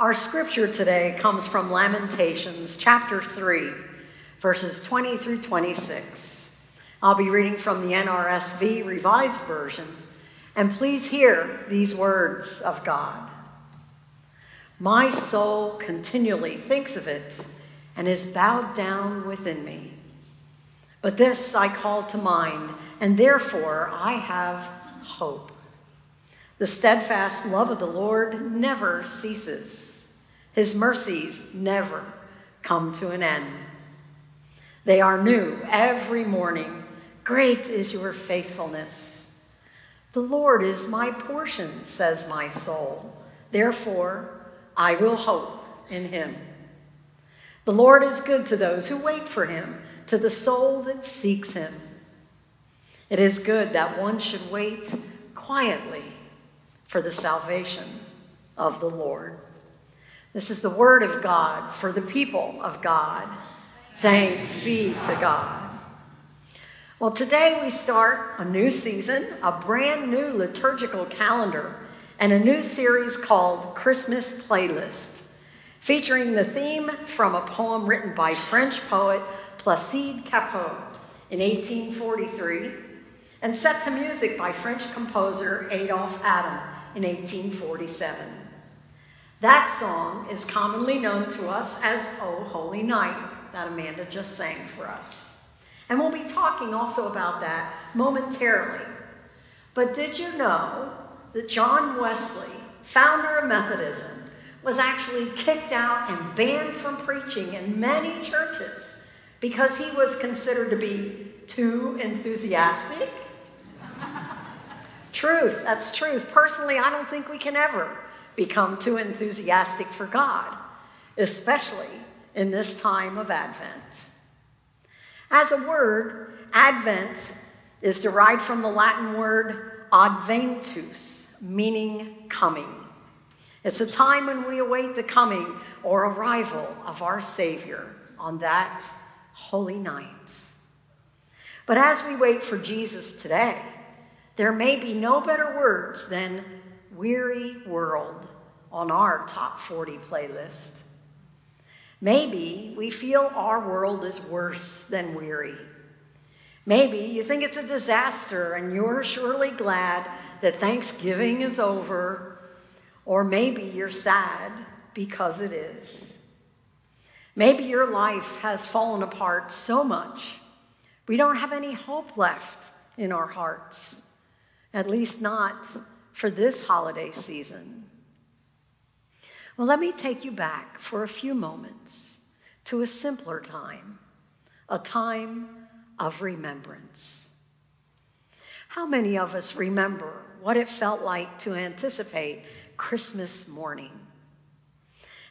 Our scripture today comes from Lamentations chapter 3, verses 20 through 26. I'll be reading from the NRSV Revised Version, and please hear these words of God. My soul continually thinks of it and is bowed down within me. But this I call to mind, and therefore I have hope. The steadfast love of the Lord never ceases. His mercies never come to an end. They are new every morning. Great is your faithfulness. The Lord is my portion, says my soul. Therefore, I will hope in him. The Lord is good to those who wait for him, to the soul that seeks him. It is good that one should wait quietly for the salvation of the Lord. This is the word of God for the people of God. Thanks be to God. Well, today we start a new season, a brand new liturgical calendar, and a new series called Christmas Playlist, featuring the theme from a poem written by French poet Placide Cappeau in 1843 and set to music by French composer Adolphe Adam in 1847. That song is commonly known to us as Oh Holy Night, that Amanda just sang for us. And we'll be talking also about that momentarily. But did you know that John Wesley, founder of Methodism, was actually kicked out and banned from preaching in many churches because he was considered to be too enthusiastic? truth, that's truth. Personally, I don't think we can ever become too enthusiastic for God, especially in this time of Advent. As a word, Advent is derived from the Latin word adventus, meaning coming. It's a time when we await the coming or arrival of our Savior on that holy night. But as we wait for Jesus today, there may be no better words than weary world on our top 40 playlist. Maybe we feel our world is worse than weary. Maybe you think it's a disaster and you're surely glad that Thanksgiving is over, or maybe you're sad because it is. Maybe your life has fallen apart so much we don't have any hope left in our hearts, at least not for this holiday season. Well, let me take you back for a few moments to a simpler time, a time of remembrance. How many of us remember what it felt like to anticipate Christmas morning?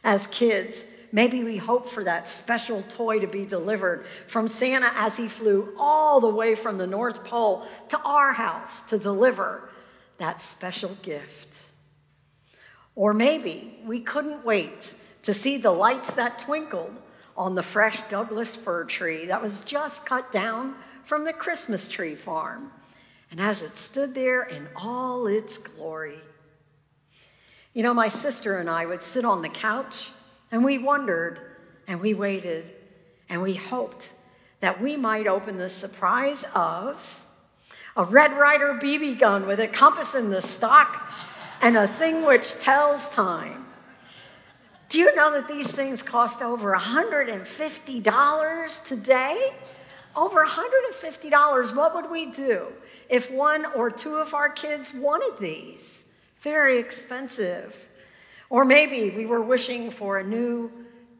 As kids, maybe we hoped for that special toy to be delivered from Santa as he flew all the way from the North Pole to our house to deliver that special gift. Or maybe we couldn't wait to see the lights that twinkled on the fresh Douglas fir tree that was just cut down from the Christmas tree farm. And as it stood there in all its glory, you know, my sister and I would sit on the couch and we wondered and we waited and we hoped that we might open the surprise of a Red Ryder BB gun with a compass in the stock and a thing which tells time. Do you know that these things cost over $150 today? Over $150. What would we do if one or two of our kids wanted these? Very expensive. Or maybe we were wishing for a new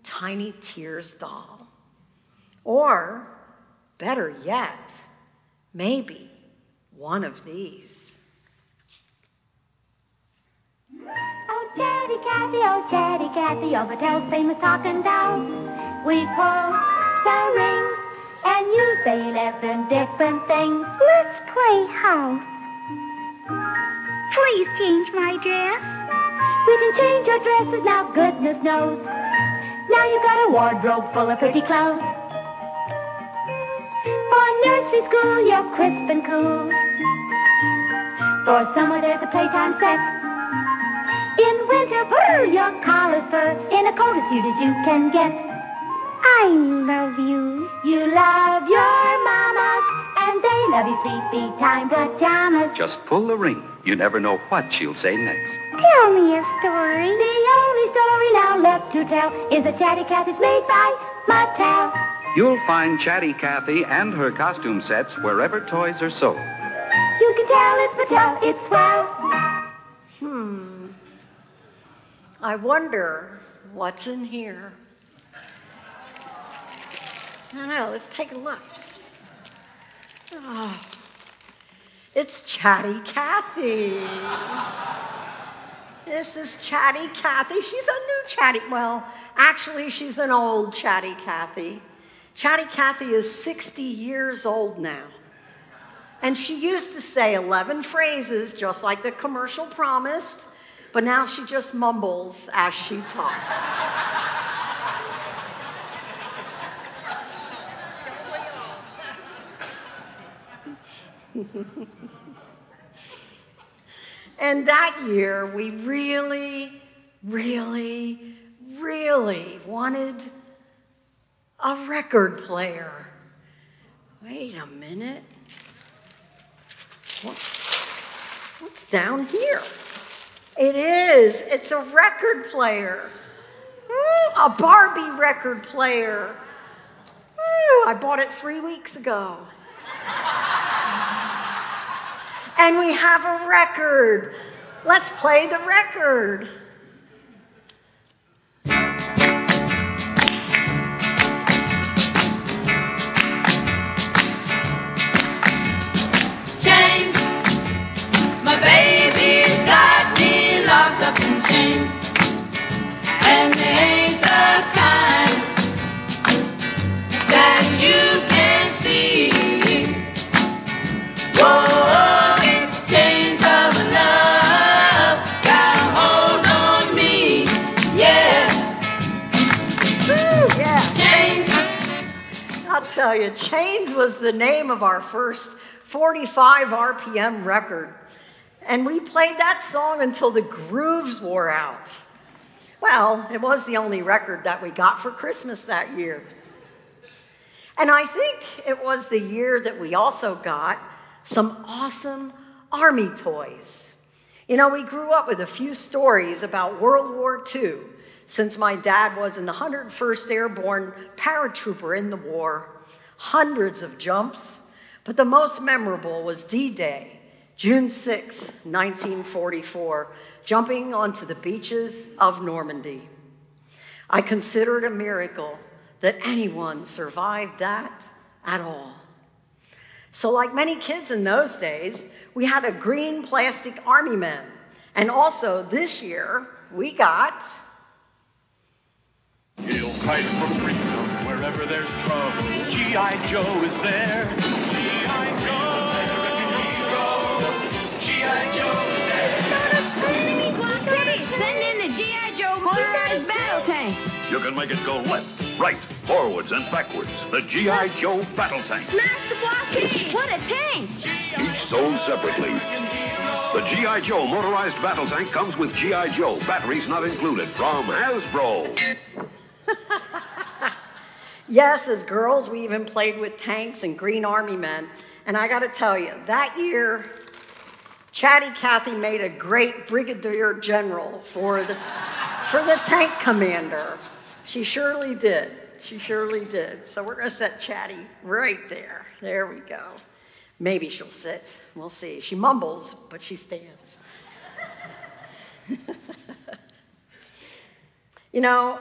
Tiny Tears doll. Or, better yet, maybe one of these. Oh, Chatty Cathy, oh, Chatty Cathy, oh, Mattel's famous talking doll. We pull the rings, and you say eleven different things. Let's play house. Please change my dress. We can change your dresses now, goodness knows. Now you've got a wardrobe full of pretty clothes. For nursery school, you're crisp and cool. For summer, there's a playtime set. In winter, brr, your collar's fur. a coat as cute as you can get. I love you. You love your mamas, and they love you sleepy time pajamas. Just pull the ring. You never know what she'll say next. Tell me a story. The only story now left to tell is that Chatty Cathy's made by Mattel. You'll find Chatty Cathy and her costume sets wherever toys are sold. You can tell it's Mattel, it's swell. Hmm. I wonder what's in here. I don't know. Let's take a look. Oh, it's Chatty Cathy. This is Chatty Cathy. She's a new Chatty. Well, actually, she's an old Chatty Cathy. Chatty Cathy is 60 years old now. And she used to say 11 phrases, just like the commercial promised, but now she just mumbles as she talks. and that year, we really, really, really wanted a record player. Wait a minute. What, what's down here? It is. It's a record player. Ooh, a Barbie record player. Ooh, I bought it three weeks ago. and we have a record. Let's play the record. Tell you, Chains was the name of our first 45 RPM record. And we played that song until the grooves wore out. Well, it was the only record that we got for Christmas that year. And I think it was the year that we also got some awesome Army toys. You know, we grew up with a few stories about World War II since my dad was in the 101st Airborne paratrooper in the war. Hundreds of jumps, but the most memorable was D Day, June 6, 1944, jumping onto the beaches of Normandy. I consider it a miracle that anyone survived that at all. So, like many kids in those days, we had a green plastic army man. And also this year, we got freedom wherever there's trouble. G.I. Joe is there. G.I. Joe. G.I. Joe is there. Enemy blockade! Send in the G.I. Joe motorized battle tank! You can make it go left, right, forwards, and backwards. The G.I. Joe Battle Tank. Smash the blockade! What a tank! Each sold separately. The G.I. Joe motorized battle tank comes with G.I. Joe, batteries not included, from Hasbro. Yes, as girls, we even played with tanks and green army men. And I got to tell you, that year, Chatty Cathy made a great brigadier general for the, for the tank commander. She surely did. She surely did. So we're going to set Chatty right there. There we go. Maybe she'll sit. We'll see. She mumbles, but she stands. You know,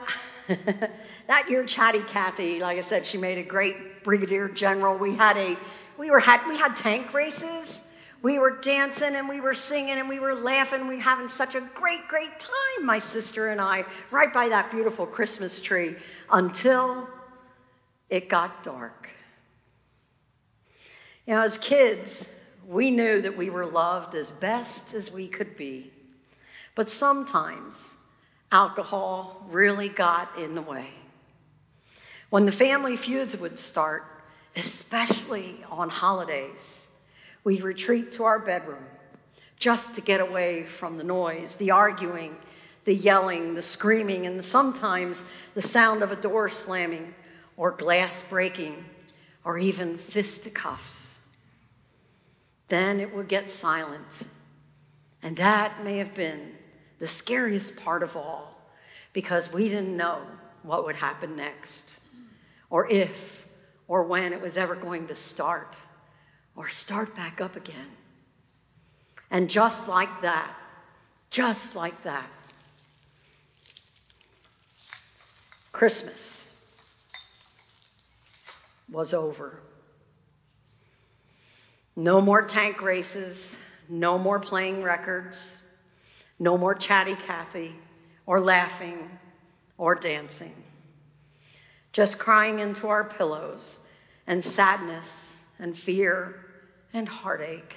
that year, Chatty Cathy, like I said, she made a great brigadier general. We had a, we were had we had tank races. We were dancing and we were singing and we were laughing. We were having such a great, great time, my sister and I, right by that beautiful Christmas tree, until it got dark. You know, as kids, we knew that we were loved as best as we could be. But sometimes alcohol really got in the way. When the family feuds would start, especially on holidays, we'd retreat to our bedroom just to get away from the noise, the arguing, the yelling, the screaming, and sometimes the sound of a door slamming or glass breaking or even fisticuffs. Then it would get silent. And that may have been the scariest part of all because we didn't know what would happen next or if or when it was ever going to start or start back up again. And just like that, just like that, Christmas was over. No more tank races, no more playing records, no more chatty Cathy or laughing or dancing. Just crying into our pillows and sadness and fear and heartache.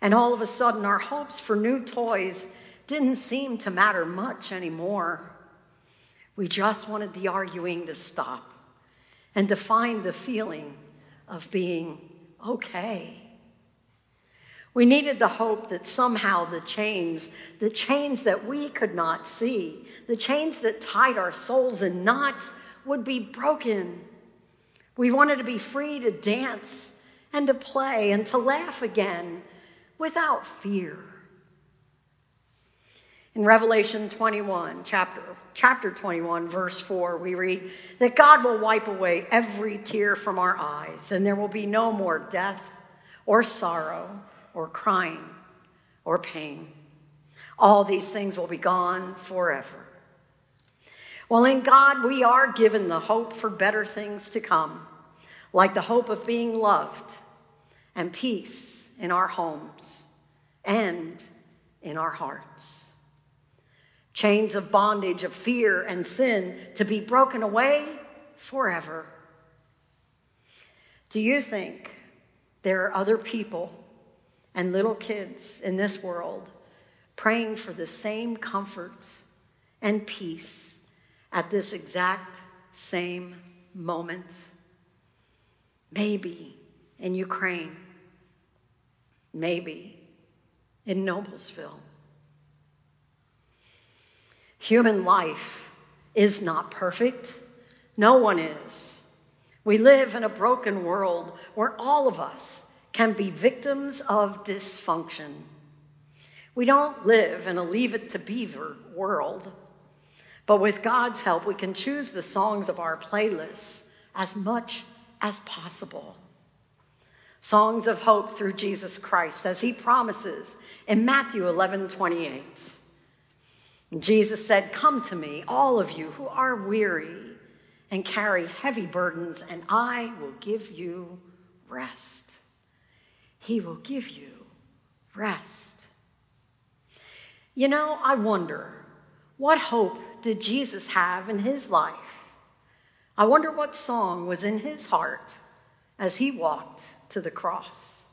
And all of a sudden, our hopes for new toys didn't seem to matter much anymore. We just wanted the arguing to stop and to find the feeling of being okay. We needed the hope that somehow the chains, the chains that we could not see, the chains that tied our souls in knots, would be broken. We wanted to be free to dance and to play and to laugh again without fear. In Revelation 21, chapter, chapter 21, verse 4, we read that God will wipe away every tear from our eyes, and there will be no more death or sorrow or crying or pain. All these things will be gone forever. Well, in God, we are given the hope for better things to come, like the hope of being loved and peace in our homes and in our hearts chains of bondage, of fear and sin to be broken away forever. Do you think there are other people and little kids in this world praying for the same comfort and peace at this exact same moment? Maybe in Ukraine, maybe in Noblesville. Human life is not perfect. No one is. We live in a broken world where all of us can be victims of dysfunction. We don't live in a leave it to beaver world, but with God's help, we can choose the songs of our playlists as much as possible. Songs of hope through Jesus Christ, as he promises in Matthew 11 28. Jesus said, Come to me, all of you who are weary and carry heavy burdens, and I will give you rest. He will give you rest. You know, I wonder, what hope did Jesus have in his life? I wonder what song was in his heart as he walked to the cross.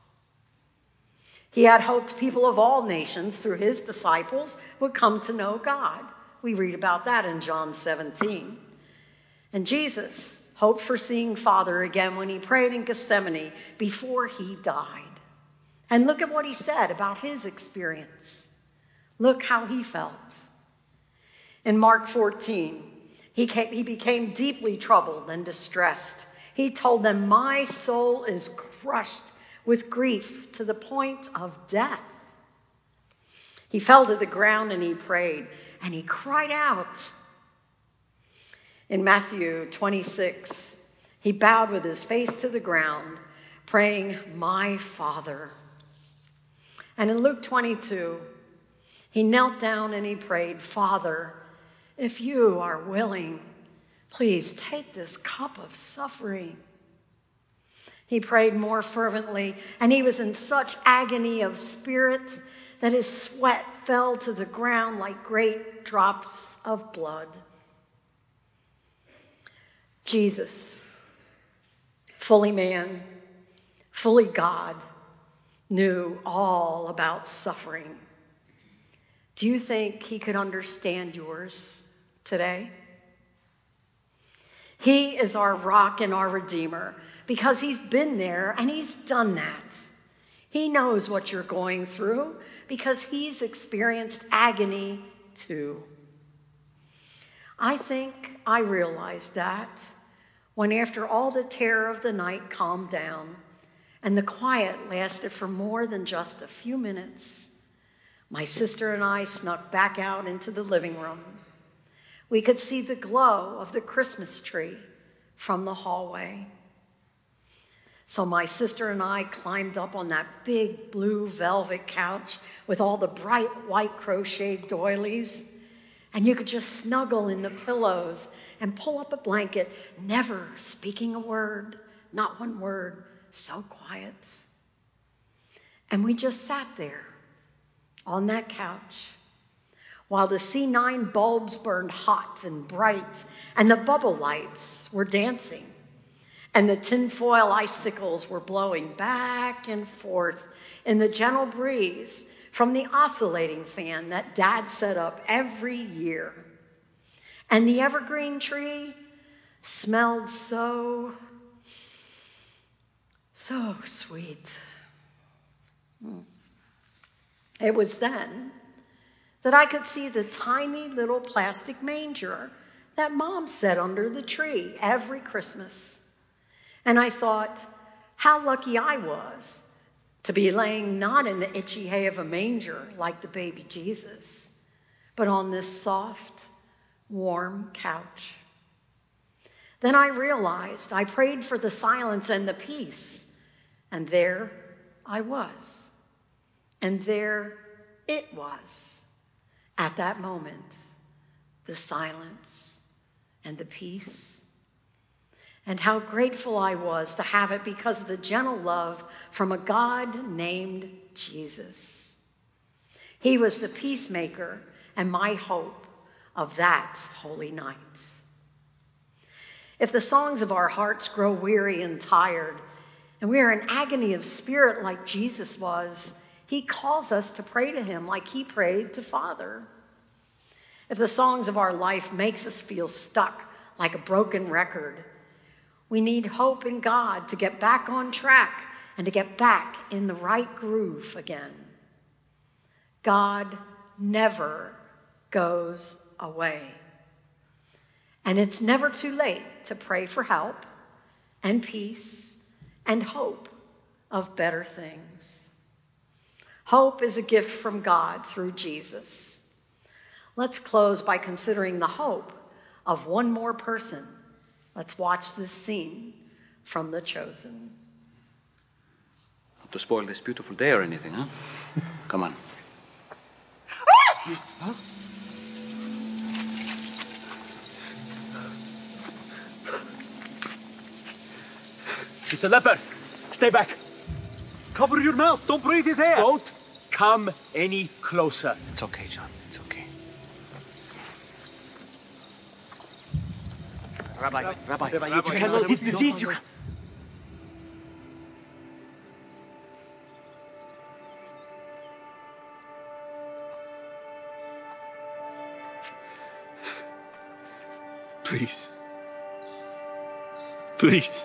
He had hoped people of all nations, through his disciples, would come to know God. We read about that in John 17. And Jesus hoped for seeing Father again when he prayed in Gethsemane before he died. And look at what he said about his experience. Look how he felt. In Mark 14, he, came, he became deeply troubled and distressed. He told them, My soul is crushed with grief to the point of death. He fell to the ground and he prayed and he cried out. In Matthew 26, he bowed with his face to the ground, praying, My Father. And in Luke 22, he knelt down and he prayed, Father, if you are willing, please take this cup of suffering. He prayed more fervently, and he was in such agony of spirit that his sweat fell to the ground like great drops of blood. Jesus, fully man, fully God, knew all about suffering. Do you think he could understand yours today? He is our rock and our redeemer because he's been there and he's done that. He knows what you're going through because he's experienced agony too. I think I realized that when, after all the terror of the night calmed down and the quiet lasted for more than just a few minutes, my sister and I snuck back out into the living room. We could see the glow of the Christmas tree from the hallway. So my sister and I climbed up on that big blue velvet couch with all the bright white crocheted doilies. And you could just snuggle in the pillows and pull up a blanket, never speaking a word, not one word, so quiet. And we just sat there on that couch while the C9 bulbs burned hot and bright and the bubble lights were dancing and the tinfoil icicles were blowing back and forth in the gentle breeze from the oscillating fan that Dad set up every year. And the evergreen tree smelled so, so sweet. Hmm. It was then that I could see the tiny little plastic manger that Mom set under the tree every Christmas. And I thought, how lucky I was to be laying not in the itchy hay of a manger like the baby Jesus, but on this soft, warm couch. Then I realized I prayed for the silence and the peace, and there I was. And there it was at that moment the silence and the peace and how grateful I was to have it because of the gentle love from a God named Jesus. He was the peacemaker and my hope of that holy night. If the songs of our hearts grow weary and tired, and we are in agony of spirit like Jesus was, he calls us to pray to him like he prayed to Father. If the songs of our life makes us feel stuck like a broken record, we need hope in God to get back on track and to get back in the right groove again. God never goes away. And it's never too late to pray for help and peace and hope of better things. Hope is a gift from God through Jesus. Let's close by considering the hope of one more person Let's watch this scene from The Chosen. Not to spoil this beautiful day or anything, huh? Come on. Ah! It's a leper. Stay back. Cover your mouth. Don't breathe his air. Don't come any closer. It's okay, John. It's okay. Rabbi, Rabbi, Rabbi, you cannot. It's disease. You can... Please. Please.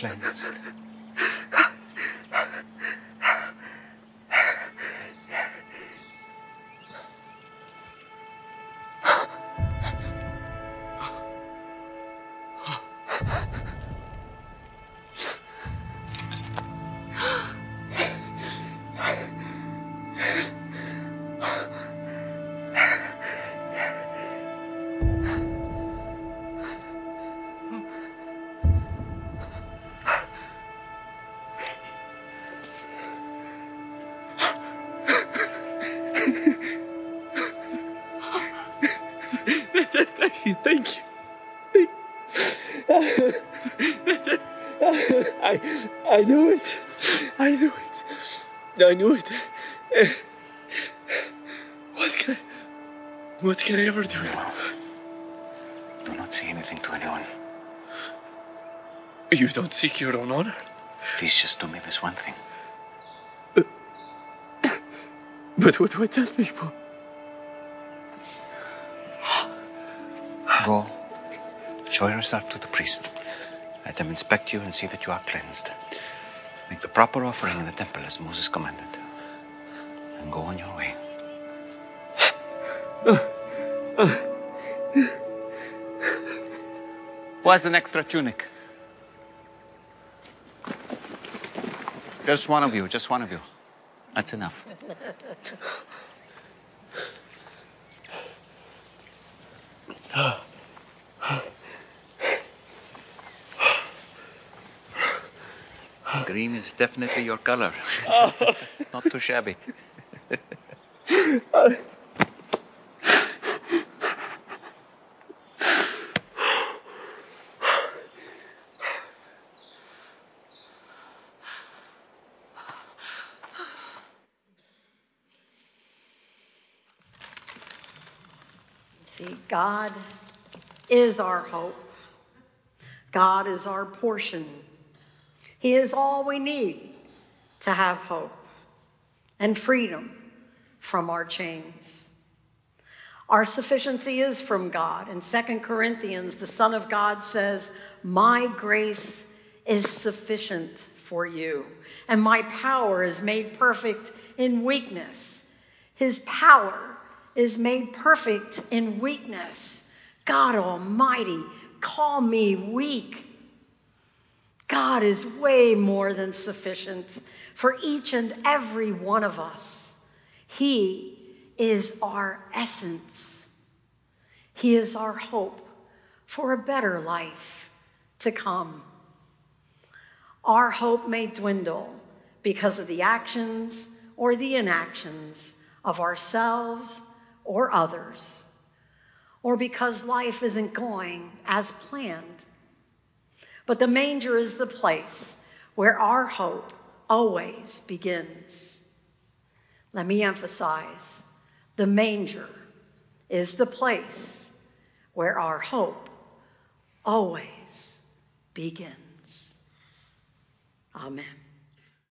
cleansed. I knew it. I knew it. I knew it. What can I, what can I ever do? Do not say anything to anyone. You don't seek your own honor. Please just do me this one thing. But what do I tell people? Go. Show yourself to the priest. Let them inspect you and see that you are cleansed. Make the proper offering in the temple as Moses commanded. And go on your way. Who has an extra tunic? Just one of you, just one of you. That's enough. Green is definitely your color. Oh. Not too shabby. See, God is our hope. God is our portion. He is all we need to have hope and freedom from our chains. Our sufficiency is from God. In 2 Corinthians, the Son of God says, My grace is sufficient for you, and my power is made perfect in weakness. His power is made perfect in weakness. God Almighty, call me weak. God is way more than sufficient for each and every one of us. He is our essence. He is our hope for a better life to come. Our hope may dwindle because of the actions or the inactions of ourselves or others, or because life isn't going as planned. But the manger is the place where our hope always begins. Let me emphasize the manger is the place where our hope always begins. Amen.